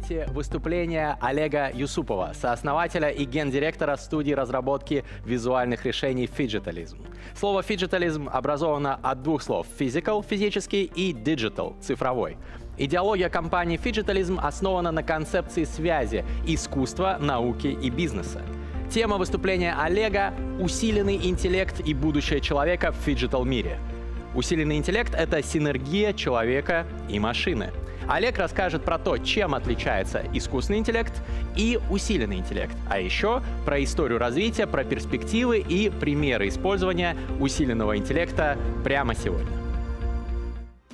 Видите выступление Олега Юсупова, сооснователя и гендиректора студии разработки визуальных решений Fidgetalism. Слово Phygitalism образовано от двух слов physical – физический и digital – цифровой. Идеология компании Phygitalism основана на концепции связи искусства, науки и бизнеса. Тема выступления Олега – усиленный интеллект и будущее человека в phygital мире. Усиленный интеллект — это синергия человека и машины. Олег расскажет про то, чем отличается искусственный интеллект и усиленный интеллект, а еще про историю развития, про перспективы и примеры использования усиленного интеллекта прямо сегодня.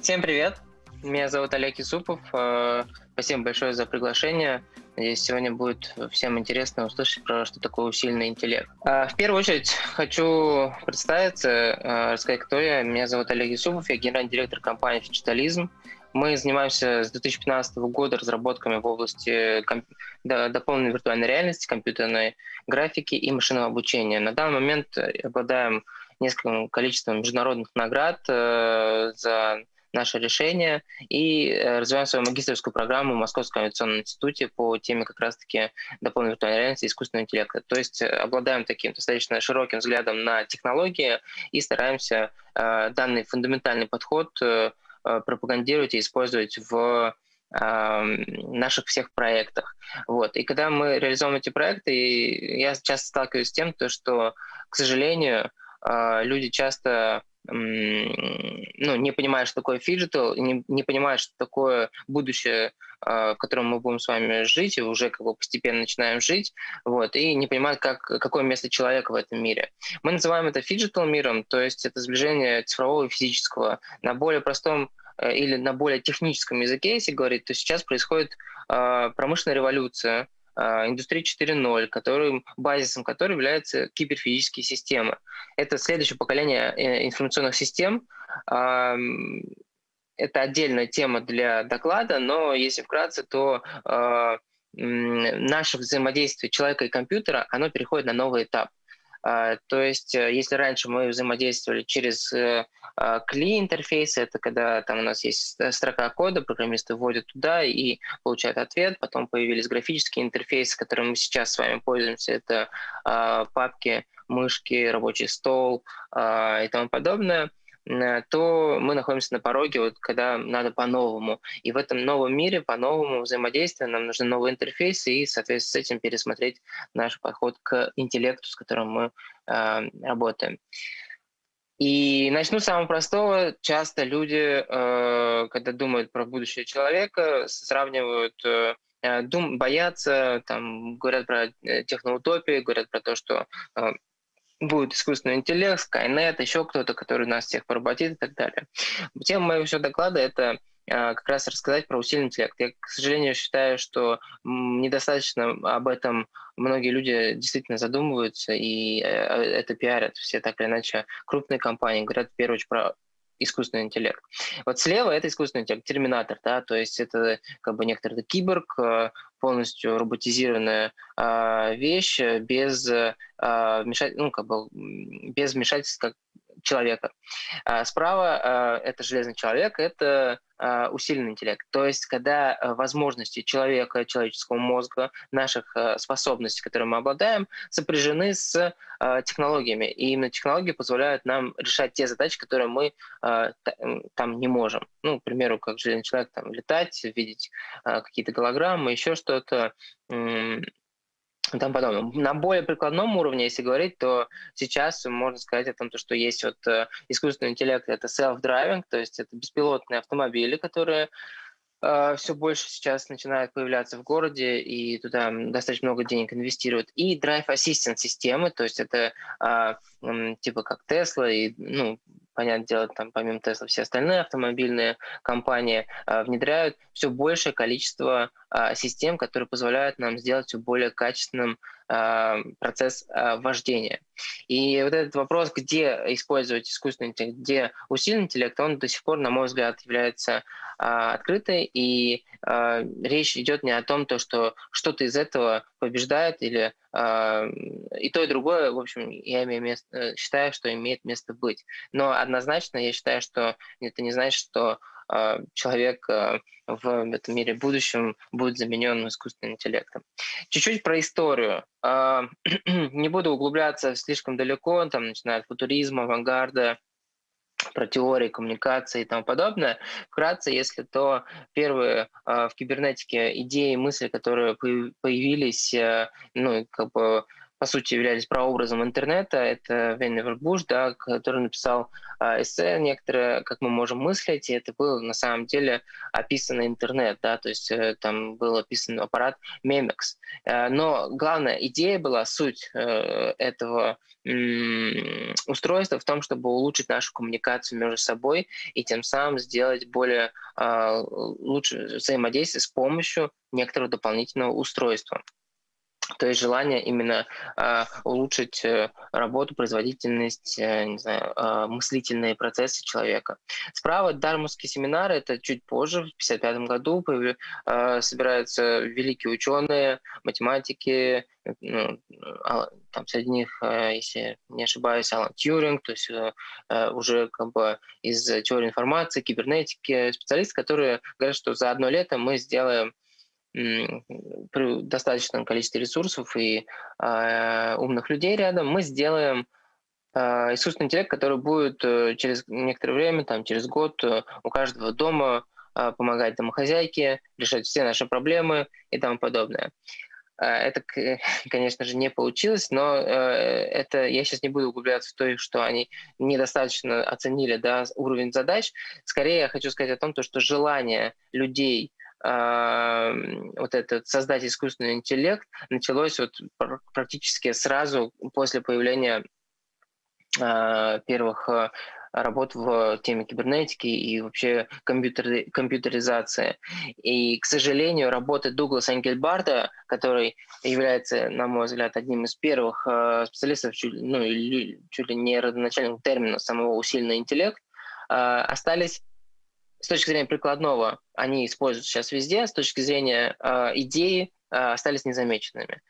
Всем привет! Меня зовут Олег Исупов. Э, спасибо большое за приглашение. Надеюсь, сегодня будет всем интересно услышать про что такое усиленный интеллект. А, в первую очередь хочу представиться, э, рассказать, кто я. Меня зовут Олег Исупов, я генеральный директор компании «Фичитализм». Мы занимаемся с 2015 года разработками в области комп... дополненной виртуальной реальности, компьютерной графики и машинного обучения. На данный момент обладаем нескольким количеством международных наград э, за наше решение и э, развиваем свою магистрскую программу в Московском авиационном институте по теме как раз-таки дополненной виртуальной реальности и искусственного интеллекта. То есть э, обладаем таким достаточно широким взглядом на технологии и стараемся э, данный фундаментальный подход э, э пропагандировать и использовать в наших всех проектах. Вот. И когда мы реализуем эти проекты, я часто сталкиваюсь с тем, то, что, к сожалению, люди часто ну, не понимают, что такое phygital, не, не понимают, что такое будущее, а, в котором мы будем с вами жить, и уже как бы постепенно начинаем жить, вот, и не понимают, как, какое место человека в этом мире. Мы называем это phygital миром, то есть это сближение цифрового и физического. На более простом э, или на более техническом языке, если говорить, то сейчас происходит э, промышленная революция, а, индустрии 4.0, которым, базисом которой являются киберфизические системы. Это следующее поколение э, информационных систем. Это отдельная тема для доклада, но если вкратце, то а, наше взаимодействие человека и компьютера, оно переходит на новый этап. А, то есть, э, если раньше мы взаимодействовали через CLI интерфейс, это когда там у нас есть строка кода, программисты вводят туда и получают ответ, потом появились графические интерфейсы, которыми мы сейчас с вами пользуемся, это а, папки, мышки, рабочий стол а, и тому подобное – Э, то мы находимся на пороге, вот, когда надо по-новому. И в этом новом мире, по-новому взаимодействию нам нужны новые интерфейсы и, соответственно, с этим пересмотреть наш подход к интеллекту, с которым мы э, работаем. И начну с самого простого. Часто люди, э, когда думают про будущее человека, сравнивают э, э дум, боятся, там, говорят про э, техноутопию, говорят про то, что будет искусственный интеллект, Skynet, еще кто-то, который нас всех поработит и так далее. Тема моего всего доклада — это а, как раз рассказать про усиленный интеллект. Я, к сожалению, считаю, что недостаточно об этом многие люди действительно задумываются, и э, это пиарят все так или иначе. Крупные компании говорят в первую очередь про искусственный интеллект. Вот слева это искусственный интеллект, терминатор, да, то есть это как бы некоторый киборг, э, полностью роботизированная э, вещь без э, вмешать, ну как бы без вмешательства человека. А справа а, это железный человек, это а, усиленный интеллект. То есть, когда возможности человека, человеческого мозга, наших способностей, которые мы обладаем, сопряжены с технологиями. И именно технологии позволяют нам решать те задачи, которые мы там не можем. Ну, к примеру, как железный человек, там, летать, видеть какие-то голограммы, еще что-то и тому подобное. На более прикладном уровне, если говорить, то сейчас можно сказать о том, что есть вот э, искусственный интеллект, это self-driving, то есть это беспилотные автомобили, которые э, все больше сейчас начинают появляться в городе, и туда достаточно много денег инвестируют. И Drive Assistant системы, то есть это э, типа как Tesla, и, ну, понятное дело, там помимо Tesla все остальные автомобильные компании э, внедряют все большее количество систем, которые позволяют нам сделать все более качественным а, процесс а, вождения. И вот этот вопрос, где использовать искусственный интеллект, где усиленный интеллект, он до сих пор, на мой взгляд, является открытой, и речь идет не о том, то, что что-то из этого побеждает или и то, и другое, в общем, я имею место, э, считаю, что имеет место быть. Но однозначно я считаю, что это не значит, что а, человек а, в этом мире будущем будет заменен искусственным интеллектом. Чуть-чуть про историю. А, не буду углубляться слишком далеко, там, начиная от футуризма, авангарда, про теории коммуникации и тому подобное. Вкратце, если то первые в кибернетике идеи, мысли, которые появились, ну, как бы по сути, являлись прообразом интернета. Это Венневер Буш, да, который написал э, эссе некоторые, как мы можем мыслить, и это был на самом деле описан интернет, да, то есть э, там был описан аппарат Memex. Э, но главная идея была, суть э, этого устройства в том, чтобы улучшить нашу коммуникацию между собой и тем самым сделать более э, лучше взаимодействие с помощью некоторого дополнительного устройства. То есть желание именно э, улучшить работу, производительность, э, не знаю, э, мыслительные процессы человека. Справа дармовские семинары, это чуть позже, в 1955 году э, собираются великие ученые, математики, ну, там среди них, э, если не ошибаюсь, Алан Тьюринг, то есть э, э, уже как бы из теории информации, кибернетики, специалисты, которые говорят, что за одно лето мы сделаем достаточном количестве ресурсов и э, умных людей рядом, мы сделаем э, искусственный интеллект, который будет э, через некоторое время, там, через год э, у каждого дома э, помогать домохозяйке, решать все наши проблемы и тому подобное. Это, конечно же, не получилось, но это я сейчас не буду углубляться в то, что они недостаточно оценили да, уровень задач. Скорее я хочу сказать о том, что желание людей вот этот создать искусственный интеллект началось вот практически сразу после появления а, первых а, работ в теме кибернетики и вообще компьютер, компьютеризации. И, к сожалению, работы Дугласа Энгельбарда, который является, на мой взгляд, одним из первых э, специалистов, чуть, ну, чуть ли не родоначальным термином самого усиленный интеллект, э, остались с точки зрения прикладного они используются сейчас везде, с точки зрения э, идеи э, остались незамеченными.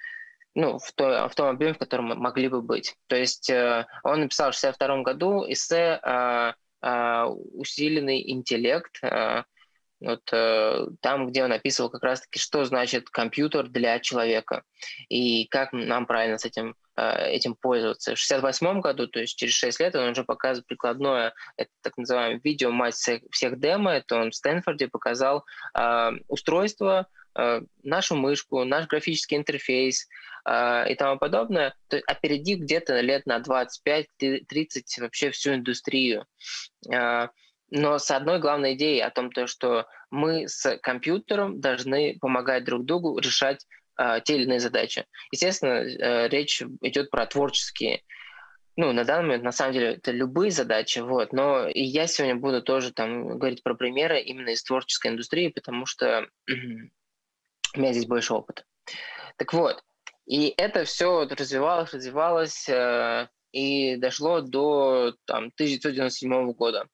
Ну, в, то, в том объеме, в котором могли бы быть. То есть э, он написал в 1962 году эссе э, э, «Усиленный интеллект», э, вот э, там, где он описывал как раз-таки, что значит компьютер для человека и как нам правильно с этим этим пользоваться. В 1968 году, то есть через 6 лет, он уже показывает прикладное, это так называемое видео мать всех, демо, это он в Стэнфорде показал э, устройство, э, нашу мышку, наш графический интерфейс э, и тому подобное, то опередив где-то лет на 25-30 вообще всю индустрию. Э, но с одной главной идеей о том, то, что мы с компьютером должны помогать друг другу решать а, те или иные задачи. Естественно, э, речь идет про творческие. Ну, на данный момент, на самом деле, это любые задачи, вот, но и я сегодня буду тоже там говорить про примеры именно из творческой индустрии, потому что у меня здесь больше опыта. Так вот, и это все развивалось, развивалось, э, и дошло до там, 1997 года.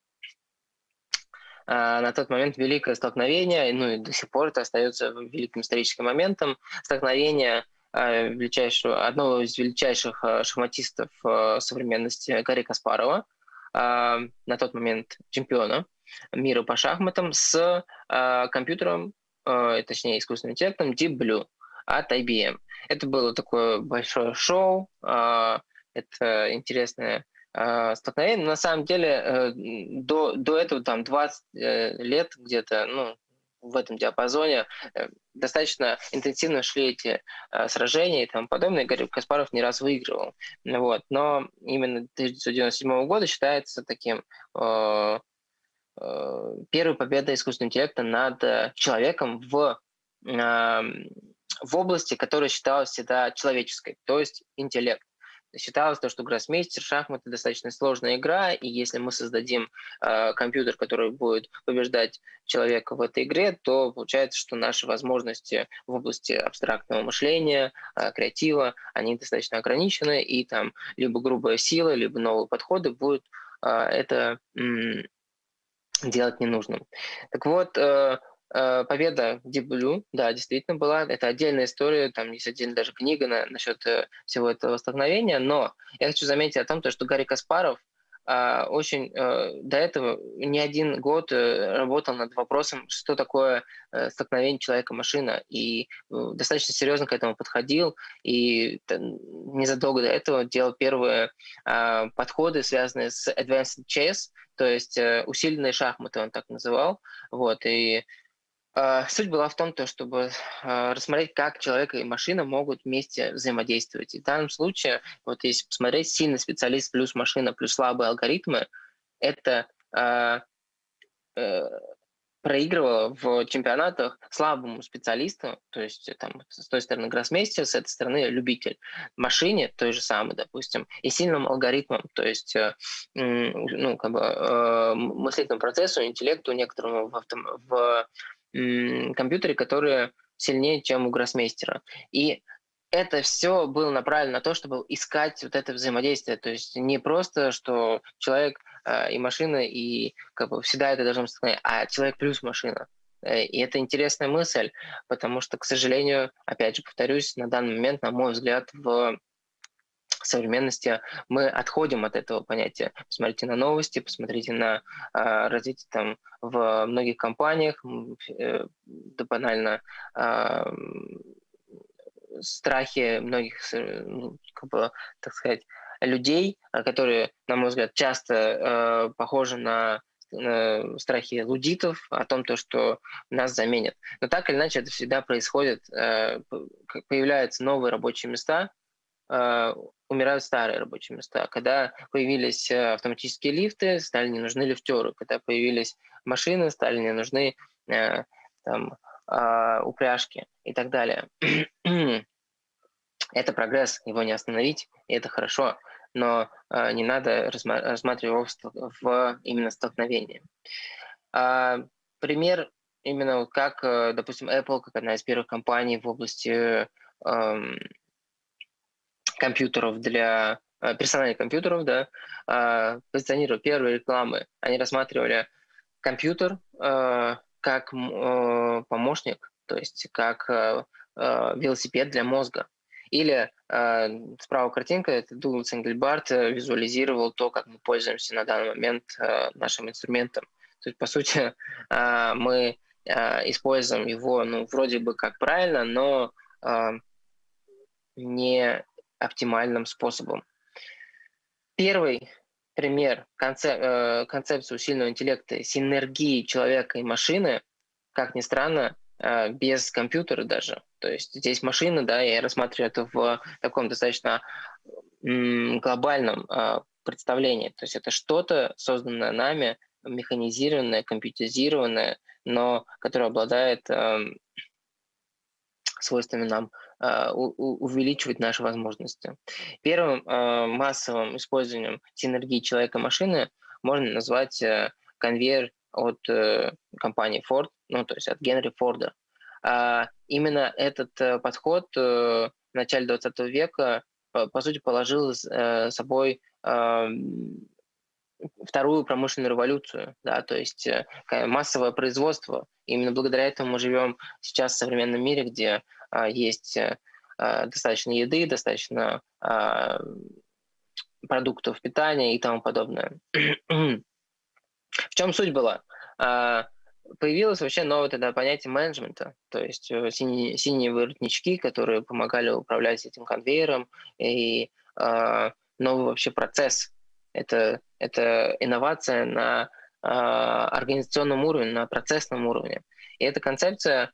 А, на тот момент великое столкновение, ну и до сих пор это остается великим историческим моментом, столкновение а, величайшего, одного из величайших а, шахматистов современности Гарри Каспарова, на тот момент чемпиона мира по шахматам, с компьютером, точнее искусственным интеллектом Deep Blue от IBM. Это было такое большое шоу, это интересная э, столкновений. На самом деле э, до, до этого там 20 э, лет где-то, ну, в этом диапазоне э, достаточно интенсивно шли эти э, сражения и тому подобное. Гарри Каспаров не раз выигрывал. Вот. Но именно 1997 года считается таким э, э, первой победой искусственного интеллекта над человеком в, э, в области, которая считалась всегда человеческой, то есть интеллект. Считалось то, что гроссмейстер, шахматы достаточно сложная игра, и если мы создадим э, компьютер, который будет побеждать человека в этой игре, то получается, что наши возможности в области абстрактного мышления, э, креатива, они достаточно ограничены, и там либо грубая сила, либо новые подходы будут э, это м- делать ненужным. Так вот, э, Э, победа Blue, да, действительно была. Это отдельная история, там есть отдельная даже книга на, насчет э, всего этого столкновения. Но я хочу заметить о том, что Гарри Каспаров э, очень до этого не один год работал над вопросом, что такое столкновение человека-машина, и достаточно серьезно к этому подходил, и незадолго до этого делал первые подходы, связанные с Advanced Chess, то есть усиленные шахматы, он так называл, вот, и суть была в том, то, чтобы а, рассмотреть, как человек и машина могут вместе взаимодействовать. И в данном случае, вот если посмотреть, сильный специалист плюс машина плюс слабые алгоритмы, это э, э, проигрывало в чемпионатах слабому специалисту, то есть там с той стороны гроссмейстер, с этой стороны любитель, машине той же самой, допустим, и сильным алгоритмам, то есть э, ну, как бы, э, мыслительному процессу, интеллекту некоторому в, автом, в компьютере, которые сильнее, чем у гроссмейстера. И это все было направлено на то, чтобы искать вот это взаимодействие. То есть не просто, что человек э, и машина, и как бы всегда это должно быть а человек плюс машина. Э, и это интересная мысль, потому что, к сожалению, опять же повторюсь, на данный момент, на мой взгляд, в современности мы отходим от этого понятия. Посмотрите на новости, посмотрите на э, развитие там в многих компаниях, э, да банально э, страхи многих, ну, как бы, так сказать, людей, которые, на мой взгляд, часто э, похожи на страхи лудитов о том, то, что нас заменят. Но так или иначе это всегда происходит, э, появляются новые рабочие места, умирают старые рабочие места. Когда появились э, автоматические лифты, стали не нужны лифтеры. Когда появились машины, стали не нужны э, там, э, упряжки и так далее. это прогресс, его не остановить, и это хорошо, но э, не надо рассматривать его в, в именно столкновении. Э, пример именно как, э, допустим, Apple, как одна из первых компаний в области э, компьютеров для э, персональных компьютеров, да, э, позиционировали первые рекламы. Они рассматривали компьютер э, как помощник, то есть как велосипед для мозга. Или справа картинка, это Дуглас Энгельбарт визуализировал то, как мы пользуемся на данный момент нашим инструментом. То есть, по сути, мы используем его, ну, вроде бы как правильно, но не оптимальным способом. Первый пример концеп, э, концепции усиленного интеллекта, синергии человека и машины, как ни странно, э, без компьютера даже. То есть здесь машина, да, я рассматриваю это в таком достаточно глобальном э, представлении. То есть это что-то, созданное нами, механизированное, компьютеризированное, но которое обладает эм, свойствами нам увеличивать наши возможности. Первым а, массовым использованием синергии человека-машины можно назвать э, конвейер от э, компании Ford, ну, то есть от Генри Форда. А, именно этот э, подход в начале 20 века, по, сути, положил с собой вторую промышленную революцию, да, то есть массовое производство. Именно благодаря этому мы живем сейчас в современном мире, где а, есть э, а, достаточно еды, достаточно а, продуктов питания и тому подобное. В чем суть была? Появилось вообще новое тогда понятие менеджмента, то есть э, синие, синие воротнички, которые помогали управлять этим конвейером, и новый вообще процесс. Это, это инновация на организационном уровне, на процессном уровне. И эта концепция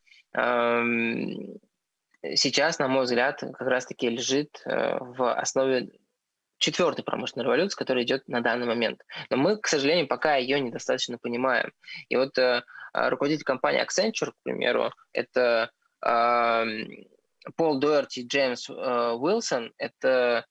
сейчас, на мой взгляд, как раз-таки лежит э, в основе четвертой промышленной революции, которая идет на данный момент. Но мы, к сожалению, пока ее недостаточно понимаем. И вот э, руководитель компании Accenture, к примеру, это э, Пол Дуэрти и Джеймс э, Уилсон, это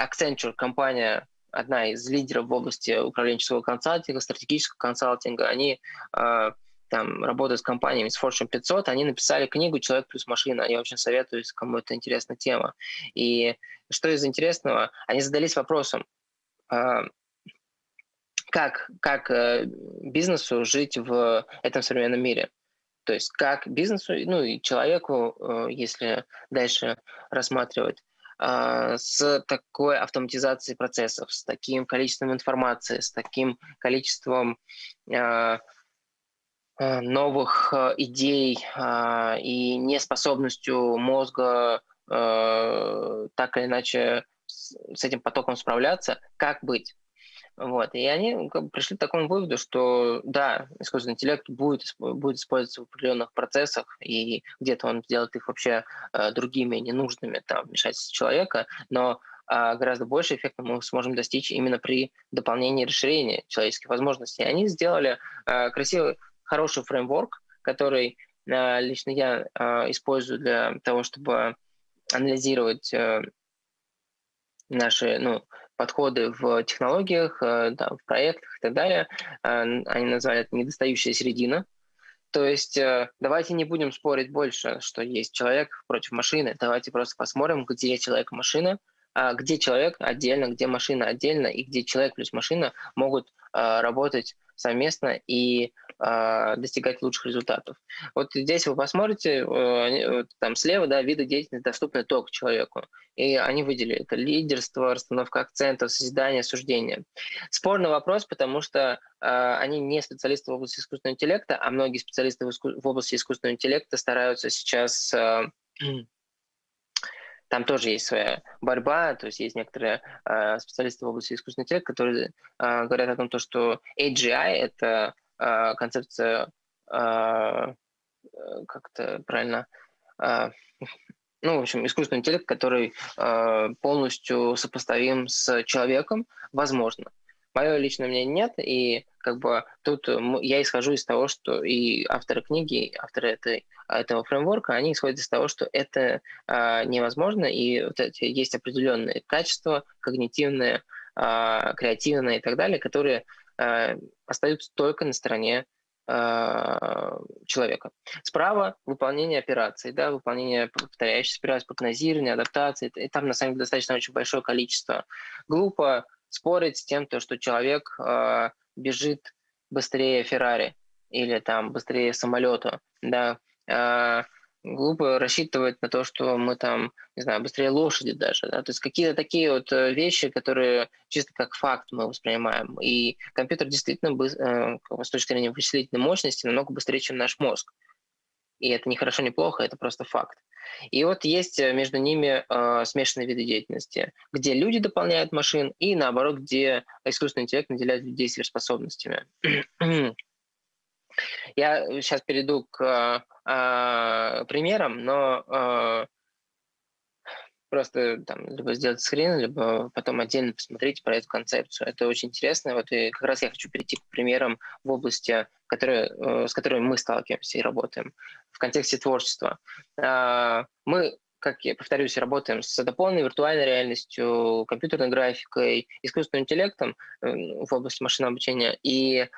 Accenture, компания, одна из лидеров в области управленческого консалтинга, стратегического консалтинга, они э, там работают с компаниями с Fortune 500, они написали книгу «Человек плюс машина». Я очень советую, кому это интересная тема. И что из интересного, они задались вопросом, э, как, как э, бизнесу жить в этом современном мире. То есть как бизнесу, ну и человеку, э, если дальше рассматривать, а, с такой автоматизацией процессов, с таким количеством информации, с таким количеством а, а, новых идей и неспособностью мозга так или иначе с этим потоком справляться, как быть? Вот. И они пришли к такому выводу, что да, искусственный интеллект будет, будет использоваться в определенных процессах, и где-то он сделает их вообще э, другими, ненужными, там, вмешательство человека, но э, гораздо больше эффекта мы сможем достичь именно при дополнении и расширении человеческих возможностей. Они сделали э, красивый, хороший фреймворк, который э, лично я э, использую для того, чтобы анализировать э, наши, ну, подходы в технологиях, да, в проектах и так далее. Они назвали это недостающая середина. То есть давайте не будем спорить больше, что есть человек против машины. Давайте просто посмотрим, где человек машина, а где человек отдельно, где машина отдельно, и где человек плюс машина могут работать совместно и э, достигать лучших результатов. Вот здесь вы посмотрите, э, там слева, да, виды деятельности доступны только человеку. И они выделили это лидерство, расстановка акцентов, созидание, суждение. Спорный вопрос, потому что э, они не специалисты в области искусственного интеллекта, а многие специалисты в, иску- в области искусственного интеллекта стараются сейчас э, там тоже есть своя борьба, то есть есть некоторые э, специалисты в области искусственного интеллекта, которые э, говорят о том, то, что AGI — это э, концепция, э, как-то правильно, э, ну, в общем, искусственный интеллект, который э, полностью сопоставим с человеком, возможно. Мое личное мнение нет, и как бы тут я исхожу из того, что и авторы книги, авторы этой, этого фреймворка, они исходят из того, что это э, невозможно, и вот эти есть определенные качества, когнитивные, э, креативные и так далее, которые э, остаются только на стороне человека. Справа выполнение операций, да, выполнение повторяющихся операций, прогнозирование, адаптации. И там, на самом деле, достаточно очень большое количество. Глупо спорить с тем, то, что человек э, бежит быстрее Феррари или там быстрее самолета, да, э, глупо рассчитывать на то, что мы там, не знаю, быстрее лошади даже, да, то есть какие-то такие вот э, вещи, которые чисто как факт мы воспринимаем, и компьютер действительно э, с точки зрения вычислительной мощности намного быстрее, чем наш мозг, и это не хорошо, не плохо, это просто факт. И вот есть э, между ними э, смешанные виды деятельности, где люди дополняют машин, и наоборот, где искусственный интеллект наделяет людей сверхспособностями. Я сейчас перейду к э, примерам, но э, просто там либо сделать скрин, либо потом отдельно посмотреть про эту концепцию. Это очень интересно. Вот и как раз я хочу перейти к примерам в области, которые, э, с которыми мы сталкиваемся и работаем в контексте творчества. Э, мы как я повторюсь, работаем с дополненной виртуальной реальностью, компьютерной графикой, искусственным интеллектом э, в области машинного обучения. И э,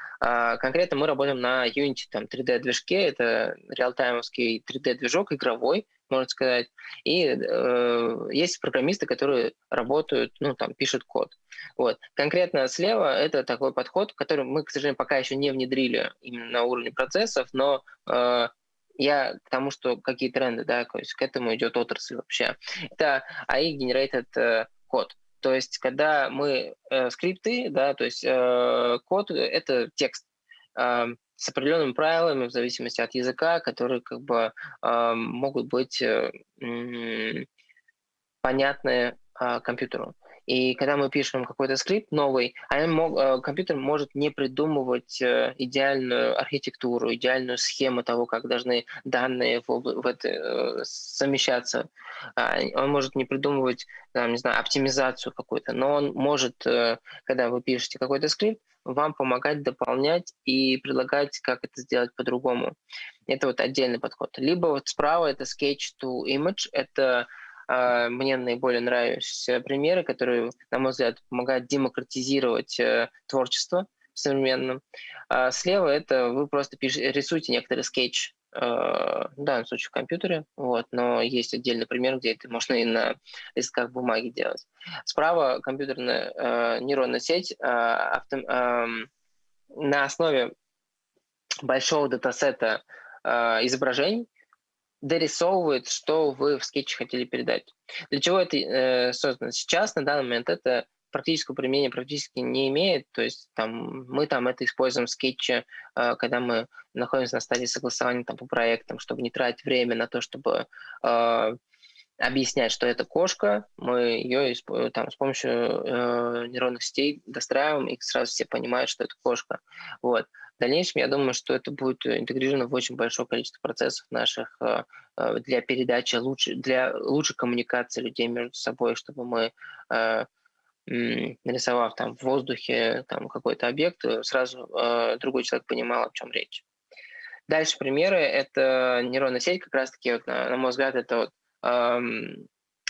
конкретно мы работаем на Unity там, 3D-движке. Это реалтаймовский 3D-движок игровой, можно сказать. И э, есть программисты, которые работают, ну, там, пишут код. Вот. Конкретно слева это такой подход, который мы, к сожалению, пока еще не внедрили именно на уровне процессов, но э, я к тому, что какие тренды, да, то есть к этому идет отрасль вообще. Это AI generated э, код. То есть, когда мы э, скрипты, да, то есть э, код это текст с определенными правилами в зависимости от языка, которые как бы э, могут быть э, понятны э, компьютеру. И когда мы пишем какой-то скрипт новый, мог, э, компьютер может не придумывать э, идеальную архитектуру, идеальную схему того, как должны данные в, в это, э, совмещаться. А, он может не придумывать, там, не знаю, оптимизацию какую-то, но он может, когда вы пишете какой-то скрипт, вам помогать дополнять и предлагать, как это сделать по-другому. Это вот отдельный подход. Либо вот справа это sketch to image, это мне наиболее нравятся примеры, которые, на мой взгляд, помогают демократизировать э, творчество современном. А слева это вы просто пишете, рисуете некоторый скетч, э, в данном случае в компьютере, вот, но есть отдельный пример, где это можно и на листках бумаги делать. Справа компьютерная э, нейронная сеть э, авто, э, на основе большого датасета э, изображений дорисовывает, что вы в скетче хотели передать. Для чего это э, создано? Сейчас, на данный момент, это практического применения практически не имеет. То есть там, мы там это используем в скетче, э, когда мы находимся на стадии согласования там, по проектам, чтобы не тратить время на то, чтобы э, объяснять, что это кошка, мы ее там, с помощью э, нейронных сетей достраиваем, и сразу все понимают, что это кошка. Вот. В дальнейшем, я думаю, что это будет интегрировано в очень большое количество процессов наших э, э для передачи, лучше, для лучшей коммуникации людей между собой, чтобы мы, э, нарисовав там в воздухе там, какой-то объект, э, сразу э, другой человек понимал, о чем речь. Дальше примеры. Это нейронная сеть, как раз-таки, вот, на, на мой взгляд, это вот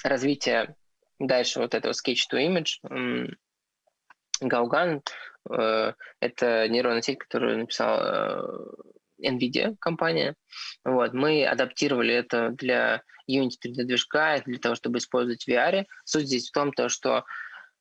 развитие дальше вот этого sketch-to-image. Эм, Гауган э, — это нейронная сеть, которую написала э, NVIDIA компания. Вот. Мы адаптировали это для Unity 3D-движка, для того, чтобы использовать VR. Суть здесь в том, то, что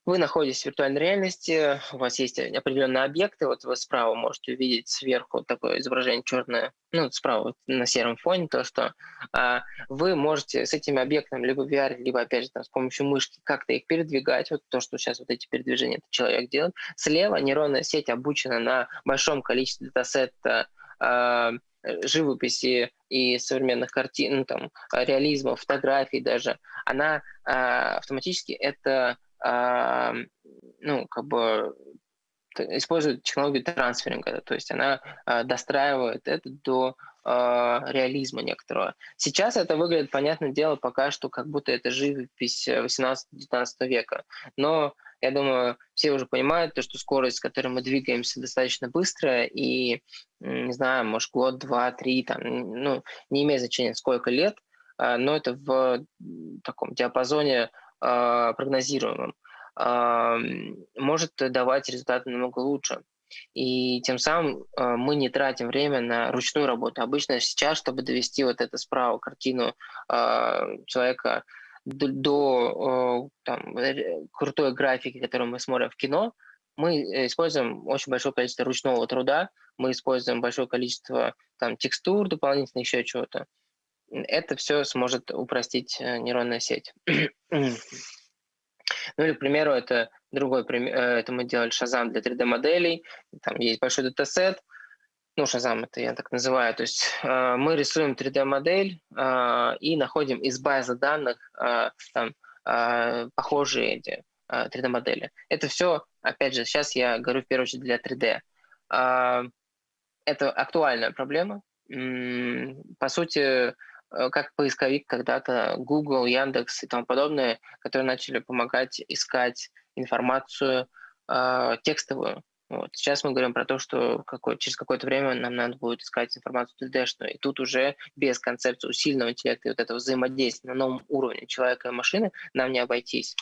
вы находитесь в виртуальной реальности, у вас есть определенные объекты, вот вы справа можете увидеть сверху такое изображение черное, ну, справа на сером фоне, то, что а, вы можете с этими объектами либо в VR, либо, опять же, там, с помощью мышки как-то их передвигать, вот то, что сейчас вот эти передвижения этот человек делает. Слева нейронная сеть обучена на большом количестве датасета а, живописи и современных картин, ну, там, реализма, фотографий даже, она а, автоматически это ну, как бы использует технологию трансферинга, то есть она э, достраивает это до э, реализма некоторого. Сейчас это выглядит, понятное дело, пока что как будто это живопись 18-19 века, но я думаю, все уже понимают, то, что скорость, с которой мы двигаемся, достаточно быстрая, и, не знаю, может, год, два, три, там, ну, не имеет значения, сколько лет, э, но это в таком диапазоне а, прогнозируемым, а, может давать результаты намного лучше. И тем самым а, мы не тратим время на ручную работу. Обычно сейчас, чтобы довести вот это справа картину человека до, до там, крутой графики, которую мы смотрим в кино, мы используем очень большое количество ручного труда, мы используем большое количество там, текстур дополнительно, еще чего-то это все сможет упростить э, нейронная сеть. Ну или, к примеру, это другой пример, э, это мы делали Shazam для 3D-моделей, там есть большой датасет, ну, Shazam это я так называю, то есть э, мы рисуем 3D-модель э, и находим из базы данных там, похожие эти э, 3D-модели. Это все, опять же, сейчас я говорю в первую очередь для 3D. Э, это актуальная проблема. По сути, как поисковик когда-то Google, Яндекс и тому подобное, которые начали помогать искать информацию э, текстовую. Вот. Сейчас мы говорим про то, что какой, через какое-то время нам надо будет искать информацию 3D-шную. И тут уже без концепции усиленного интеллекта и вот этого взаимодействия на новом уровне человека и машины нам не обойтись.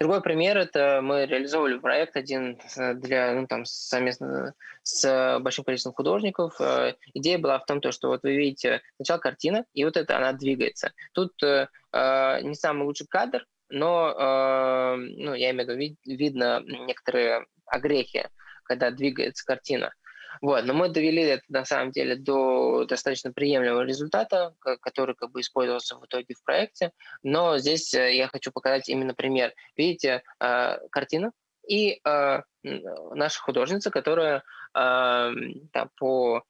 Другой пример – это мы реализовывали проект один для, ну, там, совместно с большим количеством художников. Э, идея была в том, что вот вы видите сначала картина, и вот это она двигается. Тут э, э не самый лучший кадр, но, э, ну, я имею в виду, видно некоторые огрехи, когда двигается картина. Вот, но мы довели это на самом деле до достаточно приемлемого результата, который как бы использовался в итоге в проекте. Но здесь э, я хочу показать именно пример. Видите, э, картина и э, наша художница, которая там, по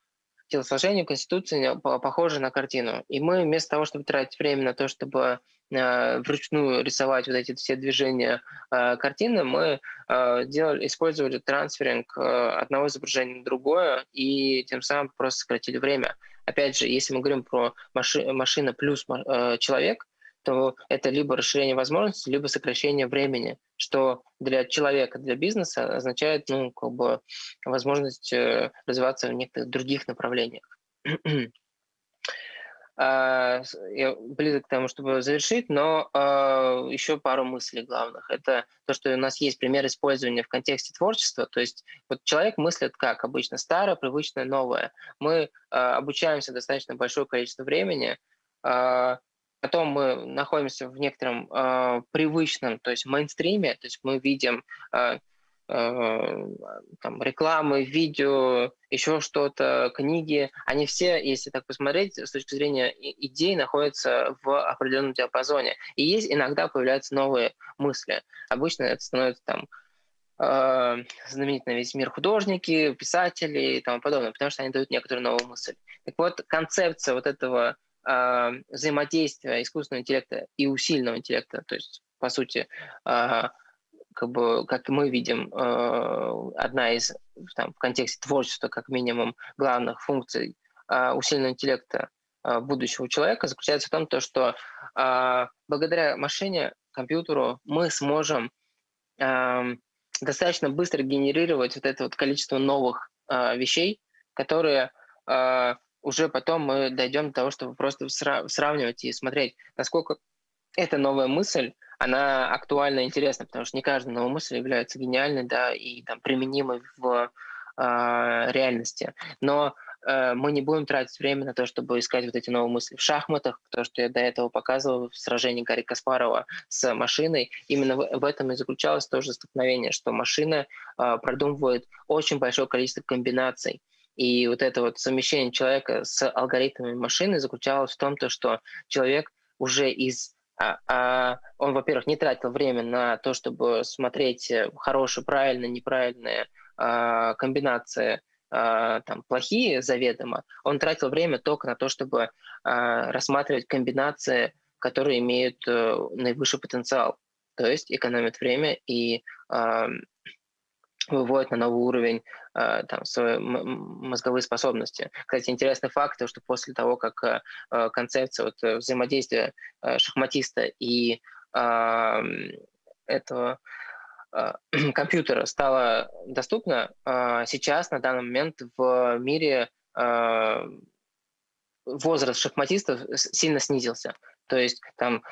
телосложению Конституции похожа на картину. И мы вместо того, чтобы тратить время на то, чтобы вручную рисовать вот эти все движения э, картины, мы э, делали, использовали трансферинг одного изображения на другое и тем самым просто сократили время. Опять же, если мы говорим про маши, машина плюс человек, то это либо расширение возможностей, либо сокращение времени, что для человека, для бизнеса означает ну, как бы возможность развиваться в некоторых других направлениях. я близок к тому, чтобы завершить, но еще пару мыслей главных. Это то, что у нас есть пример использования в контексте творчества. То есть вот человек мыслит как обычно старое, привычное, новое. Мы обучаемся достаточно большое количество времени, Потом мы находимся в некотором привычном, то есть мейнстриме, то есть мы видим там, рекламы, видео, еще что-то, книги. Они все, если так посмотреть, с точки зрения идей, находятся в определенном диапазоне. И есть иногда появляются новые мысли. Обычно это становится там э, на весь мир художники, писатели и тому подобное, потому что они дают некоторую новую мысль. Так вот, концепция вот этого э, взаимодействия искусственного интеллекта и усиленного интеллекта, то есть, по сути, э, как бы, как мы видим, э, одна из, там, в контексте творчества, как минимум, главных функций э, усиленного интеллекта э, будущего человека заключается в том, то, что благодаря машине, компьютеру мы сможем э, достаточно быстро генерировать вот это вот количество новых вещей, которые уже потом мы дойдем до того, чтобы просто сравнивать и смотреть, насколько эта новая мысль, она актуальна и интересна, потому что не каждая новая мысль является гениальной, да, и там применимой в э, реальности. Но э, мы не будем тратить время на то, чтобы искать вот эти новые мысли в шахматах, то, что я до этого показывал в сражении Гарри Каспарова с машиной. Именно в, в этом и заключалось тоже столкновение, что машина э, продумывает очень большое количество комбинаций. И вот это вот совмещение человека с алгоритмами машины заключалось в том, то, что человек уже из он, во-первых, не тратил время на то, чтобы смотреть э, хорошие, правильные, неправильные а, комбинации, а, там, плохие заведомо. Он тратил время только на то, чтобы а, рассматривать комбинации, которые имеют а, наивысший потенциал. То есть экономит время и выводит на новый уровень э, там, свои мозговые способности. Кстати, интересный факт, что после того, как э, э, концепция вот, взаимодействия шахматиста и этого компьютера стала доступна, сейчас на данный момент в мире возраст шахматистов сильно снизился. То есть там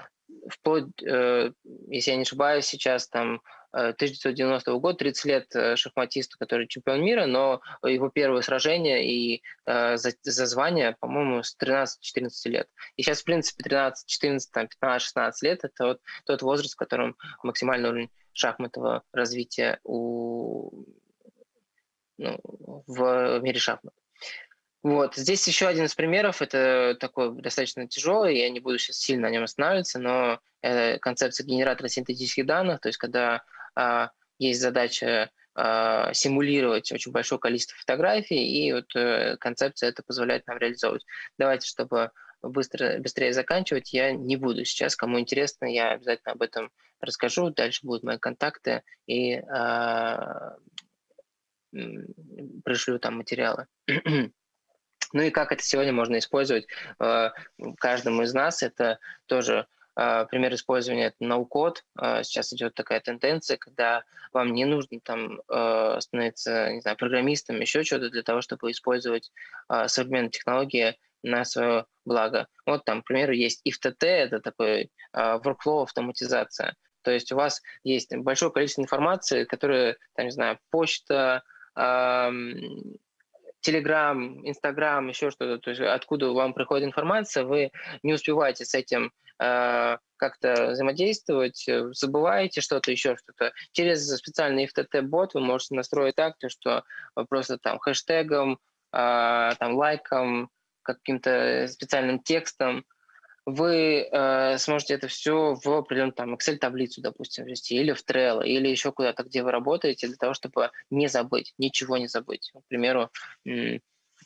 вплоть, если я не ошибаюсь, сейчас там 1990 года, 30 лет э, шахматисту, который чемпион мира, но его первое сражение и э, за, за звание, по-моему, с 13-14 лет. И сейчас, в принципе, 13, 14, там, 15, 16 лет – это вот тот возраст, в котором максимальный уровень шахматного развития у, ну, в мире шахмат. Вот. Здесь еще один из примеров, это такой достаточно тяжелый, я не буду сейчас сильно на нем останавливаться, но это концепция генератора синтетических данных, то есть когда есть задача а, симулировать очень большое количество фотографий, и вот э, концепция это позволяет нам реализовывать. Давайте, чтобы быстро, быстрее заканчивать, я не буду сейчас. Кому интересно, я обязательно об этом расскажу. Дальше будут мои контакты и э, пришлю там материалы. ну и как это сегодня можно использовать э, каждому из нас, это тоже пример использования это ноу-код. Uh, сейчас идет такая тенденция, когда вам не нужно там uh, становиться, не знаю, программистом, еще что-то для того, чтобы использовать современные технологии на свое благо. Вот там, к примеру, есть IFTT, это такой workflow автоматизация. То есть у вас есть большое количество информации, которая, там, не знаю, почта, Телеграм, Инстаграм, еще что-то, то есть откуда вам приходит информация, вы не успеваете с этим э, как-то взаимодействовать, э, забываете что-то, еще что-то. Через специальный FTT-бот вы можете настроить так, то, что просто там хэштегом, э, там лайком, каким-то специальным текстом вы э, сможете это все в определенную там Excel-таблицу, допустим, ввести, или в Trello, или еще куда-то, где вы работаете, для того, чтобы не забыть, ничего не забыть. К примеру,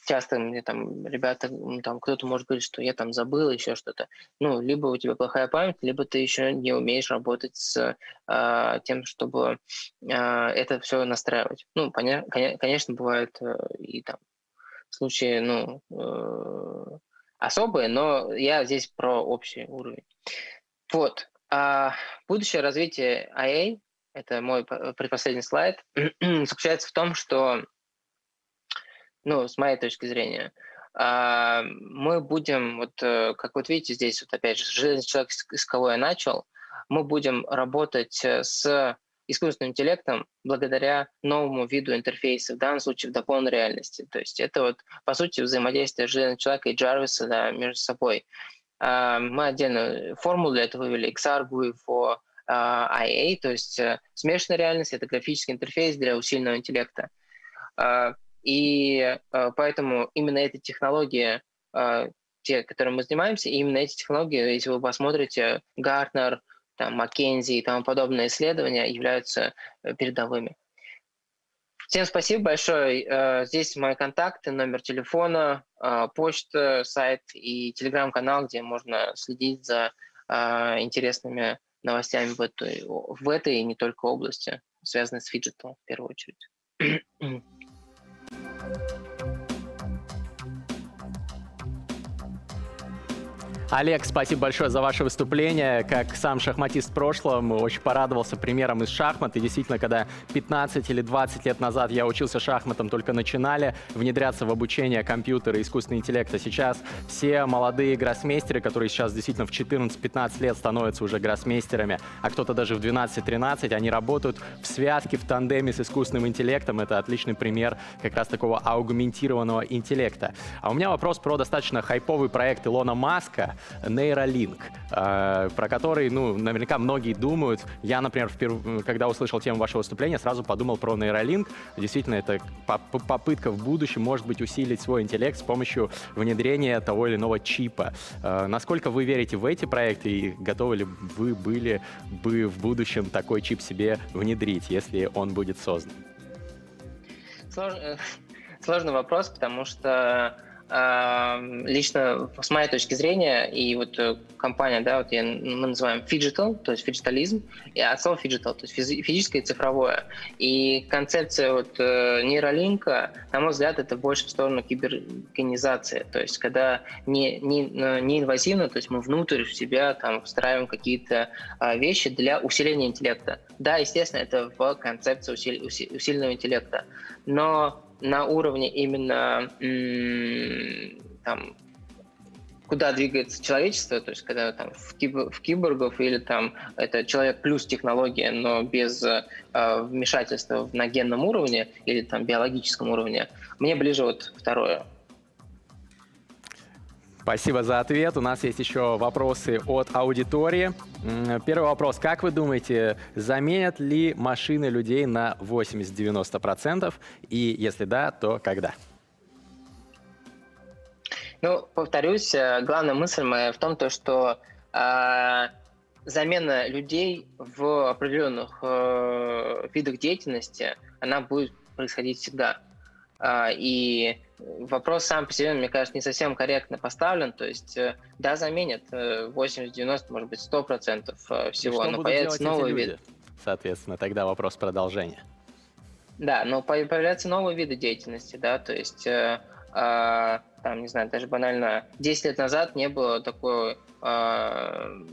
часто мне там ребята, там кто-то может говорить, что я там забыл еще что-то. Ну, либо у тебя плохая память, либо ты еще не умеешь работать с э, тем, чтобы э, это все настраивать. Ну, поня- конечно, бывает э, и там случаи, ну, э, особые, но я здесь про общий уровень. Вот. А будущее развитие IA, это мой предпоследний слайд, заключается в том, что, ну, с моей точки зрения, а, мы будем, вот как вот видите здесь, вот опять же, железный человек, с кого я начал, мы будем работать с искусственным интеллектом благодаря новому виду интерфейса, в данном случае в дополненной реальности. То есть это вот, по сути, взаимодействие железного человека и Джарвиса да, между собой. А, мы отдельно формулу для этого вывели XR GUI IA, то есть э, смешанная реальность — это графический интерфейс для усиленного интеллекта. А, и э, поэтому именно эти технологии, э, те, которыми мы занимаемся, именно эти технологии, если вы посмотрите, Гартнер, там, Маккензи и тому подобные исследования являются передовыми. Всем спасибо большое. Здесь мои контакты, номер телефона, почта, сайт и телеграм-канал, где можно следить за интересными новостями в этой, в этой и не только области, связанной с фиджетом в первую очередь. Олег, спасибо большое за ваше выступление. Как сам шахматист в прошлом, очень порадовался примером из шахмат. И действительно, когда 15 или 20 лет назад я учился шахматам, только начинали внедряться в обучение компьютера и искусственный интеллект. А сейчас все молодые гроссмейстеры, которые сейчас действительно в 14-15 лет становятся уже гроссмейстерами, а кто-то даже в 12-13, они работают в связке, в тандеме с искусственным интеллектом. Это отличный пример как раз такого аугментированного интеллекта. А у меня вопрос про достаточно хайповый проект Илона Маска. Neuralink, э, про который, ну, наверняка многие думают. Я, например, вперв... когда услышал тему вашего выступления, сразу подумал про Neuralink. Действительно, это попытка в будущем, может быть, усилить свой интеллект с помощью внедрения того или иного чипа. Э, насколько вы верите в эти проекты и готовы ли вы были бы в будущем такой чип себе внедрить, если он будет создан? Сложный, сложный вопрос, потому что лично с моей точки зрения, и вот э, компания, да, вот я, мы называем phygital, то есть Phygitalism, и от слова phygital, то есть физи- физическое и цифровое. И концепция вот э, Neuralink а, на мой взгляд, это больше в сторону кибергенизации, то есть когда не, не, э, не инвазивно, то есть мы внутрь в себя там встраиваем какие-то а, вещи для усиления интеллекта. Да, естественно, это в концепции усили, усиленного интеллекта, но на уровне именно там, куда двигается человечество, то есть когда там в, киб, в киборгов или там это человек плюс технология, но без э, вмешательства на генном уровне или там биологическом уровне, мне ближе вот второе. Спасибо за ответ. У нас есть еще вопросы от аудитории. Первый вопрос. Как вы думаете, заменят ли машины людей на 80-90%? И если да, то когда? Ну, повторюсь, э, главная мысль моя в том, то, что э, замена людей в определенных э, видах деятельности, она будет происходить всегда. Э, и вопрос сам по себе, мне кажется, не совсем корректно поставлен. То есть, э, да, заменят 80-90, э, может быть, 100% э, всего, но появятся новые виды. Соответственно, тогда вопрос продолжения. Да, но появляются новые виды деятельности, да, то есть, э, э, там, не знаю, даже банально 10 лет назад не было такой э,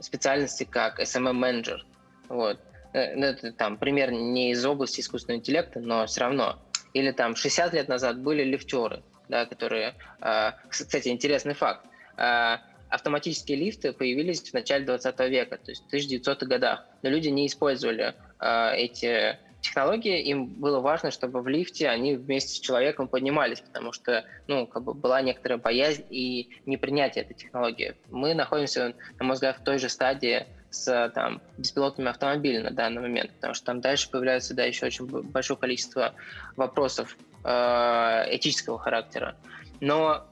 специальности, как SMM-менеджер. Вот. Это там пример не из области искусственного интеллекта, но все равно или там 60 лет назад были лифтеры, да, которые, а, кстати, интересный факт, а, автоматические лифты появились в начале 20 века, то есть в 1900-х годах, но люди не использовали а, эти технологии, им было важно, чтобы в лифте они вместе с человеком поднимались, потому что, ну, как бы была некоторая боязнь и непринятие этой технологии. Мы находимся, на мой взгляд, в той же стадии с там, беспилотными автомобилями на данный момент, потому что там дальше появляется да, еще очень большое количество вопросов э, этического характера. Но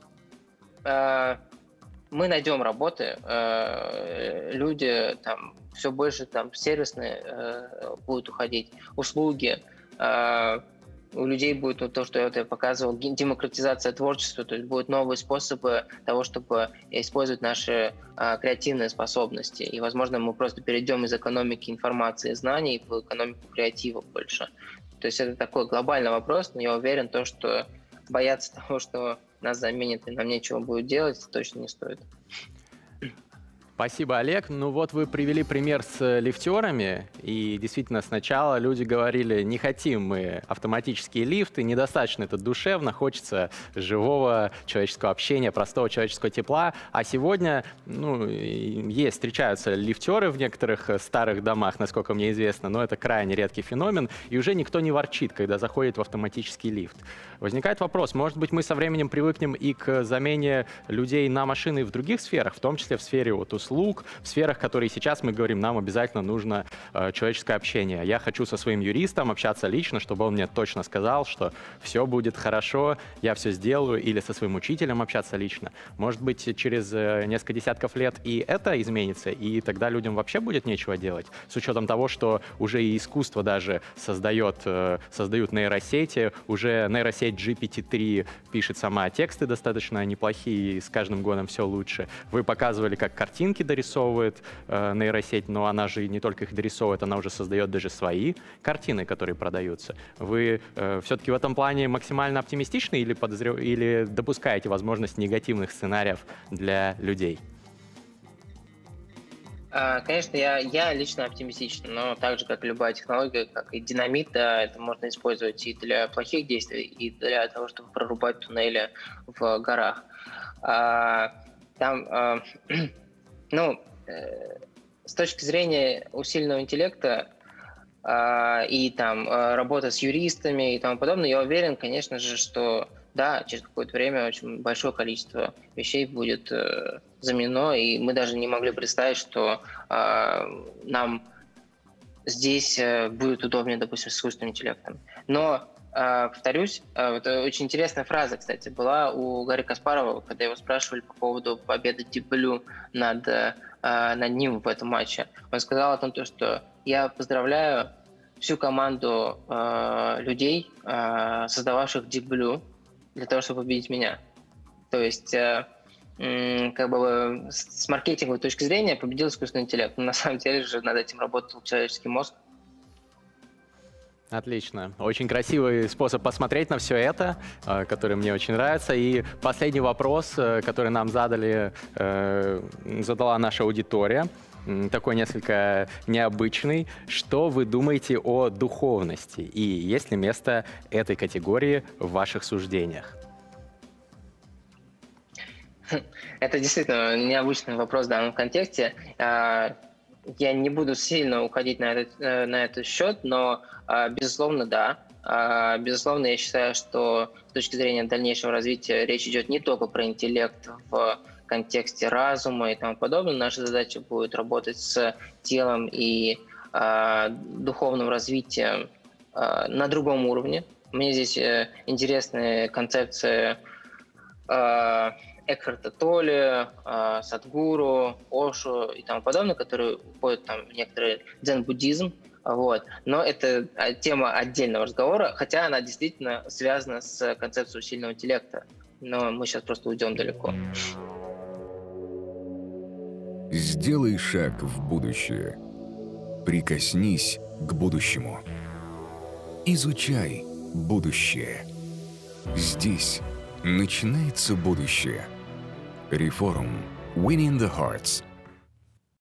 э, мы найдем работы, э, люди там все больше там сервисные э, будут уходить, услуги, э, у людей будет вот то, что я показывал, демократизация творчества, то есть будут новые способы того, чтобы использовать наши а, креативные способности. И, возможно, мы просто перейдем из экономики информации и знаний в экономику креатива больше. То есть это такой глобальный вопрос, но я уверен, то, что бояться того, что нас заменят и нам нечего будет делать, точно не стоит. Спасибо, Олег. Ну вот вы привели пример с лифтерами, и действительно сначала люди говорили, не хотим мы автоматические лифты, недостаточно это душевно, хочется живого человеческого общения, простого человеческого тепла. А сегодня, ну, есть, встречаются лифтеры в некоторых старых домах, насколько мне известно, но это крайне редкий феномен, и уже никто не ворчит, когда заходит в автоматический лифт. Возникает вопрос, может быть, мы со временем привыкнем и к замене людей на машины в других сферах, в том числе в сфере вот услуг, в сферах, которые сейчас мы говорим, нам обязательно нужно э, человеческое общение. Я хочу со своим юристом общаться лично, чтобы он мне точно сказал, что все будет хорошо, я все сделаю, или со своим учителем общаться лично. Может быть, через э, несколько десятков лет и это изменится, и тогда людям вообще будет нечего делать, с учетом того, что уже и искусство даже создает, э, создают нейросети, уже нейросеть нейросеть GPT-3 пишет сама тексты достаточно неплохие, и с каждым годом все лучше. Вы показывали, как картинки дорисовывает э, нейросеть, но она же не только их дорисовывает, она уже создает даже свои картины, которые продаются. Вы э, все-таки в этом плане максимально оптимистичны или, подозрев... или допускаете возможность негативных сценариев для людей? А, конечно, я, я лично оптимистичен, но так же, как любая технология, как и динамит, да, это можно использовать и для плохих действий, и для того, чтобы прорубать туннели в горах. А, там, а, ну, э, с точки зрения усиленного интеллекта а, и там а, работа с юристами и тому подобное, я уверен, конечно же, что да, через какое-то время очень большое количество вещей будет э, заменено, и мы даже не могли представить, что э, нам здесь э, будет удобнее, допустим, с искусственным интеллектом. Но, э, повторюсь, э, это очень интересная фраза, кстати, была у Гарри Каспарова, когда его спрашивали по поводу победы Blue над, э, над ним в этом матче. Он сказал о том, что я поздравляю всю команду э, людей, э, создававших Blue, для того, чтобы победить меня. То есть, э, как бы с маркетинговой точки зрения победил искусственный интеллект. Но на самом деле же над этим работал человеческий мозг. Отлично. Очень красивый способ посмотреть на все это, э, который мне очень нравится. И последний вопрос, э, который нам задали, э, задала наша аудитория такой несколько необычный. Что вы думаете о духовности и есть ли место этой категории в ваших суждениях? Это действительно необычный вопрос в данном контексте. А, я не буду сильно уходить на этот, э, на этот счет, но, а, безусловно, да. А, безусловно, я считаю, что с точки зрения дальнейшего развития речь идет не только про интеллект в контексте разума и тому подобное. Наша задача будет работать с телом и э, духовным развитием на другом уровне. Мне здесь э, интересная концепция Экхарта Толли, э, Садгуру, Ошу и тому подобное, которые входят там, в некоторый дзен-буддизм. Вот. Но это тема отдельного разговора, хотя она действительно связана с концепцией сильного интеллекта. Но мы сейчас просто уйдем далеко. Сделай шаг в будущее. Прикоснись к будущему. Изучай будущее. Здесь начинается будущее. Reform Winning the Hearts.